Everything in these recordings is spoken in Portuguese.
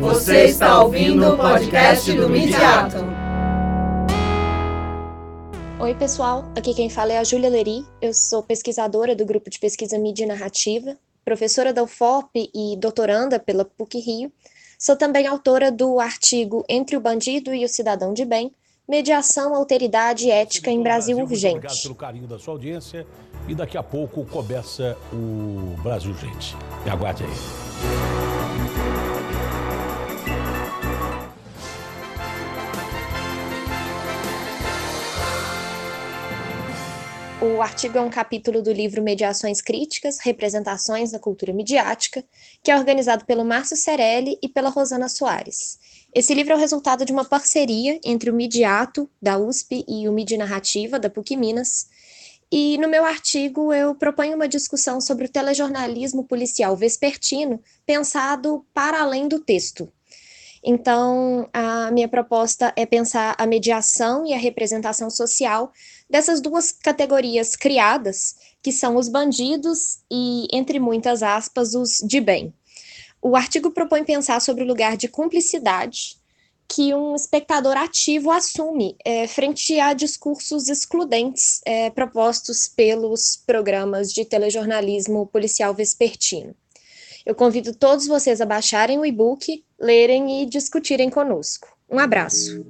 Você está ouvindo o podcast do Midiato. Oi, pessoal. Aqui quem fala é a Júlia Leri. Eu sou pesquisadora do grupo de pesquisa Mídia e Narrativa, professora da UFOP e doutoranda pela PUC Rio. Sou também autora do artigo Entre o Bandido e o Cidadão de Bem, Mediação, Alteridade e Ética em Brasil, Brasil Urgente. Obrigado pelo carinho da sua audiência e daqui a pouco começa o Brasil Urgente. Me aguarde aí. O artigo é um capítulo do livro Mediações Críticas, Representações na Cultura Midiática, que é organizado pelo Márcio Cerelli e pela Rosana Soares. Esse livro é o resultado de uma parceria entre o Midiato, da USP, e o Midi Narrativa, da PUC Minas. E no meu artigo eu proponho uma discussão sobre o telejornalismo policial vespertino pensado para além do texto, então, a minha proposta é pensar a mediação e a representação social dessas duas categorias criadas, que são os bandidos e, entre muitas aspas, os de bem. O artigo propõe pensar sobre o lugar de cumplicidade que um espectador ativo assume é, frente a discursos excludentes é, propostos pelos programas de telejornalismo policial vespertino. Eu convido todos vocês a baixarem o e-book, lerem e discutirem conosco. Um abraço.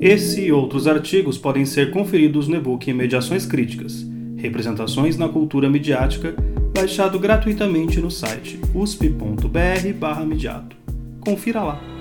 Esse e outros artigos podem ser conferidos no e-book Mediações Críticas, Representações na Cultura Midiática, baixado gratuitamente no site usp.br/mediato. Confira lá.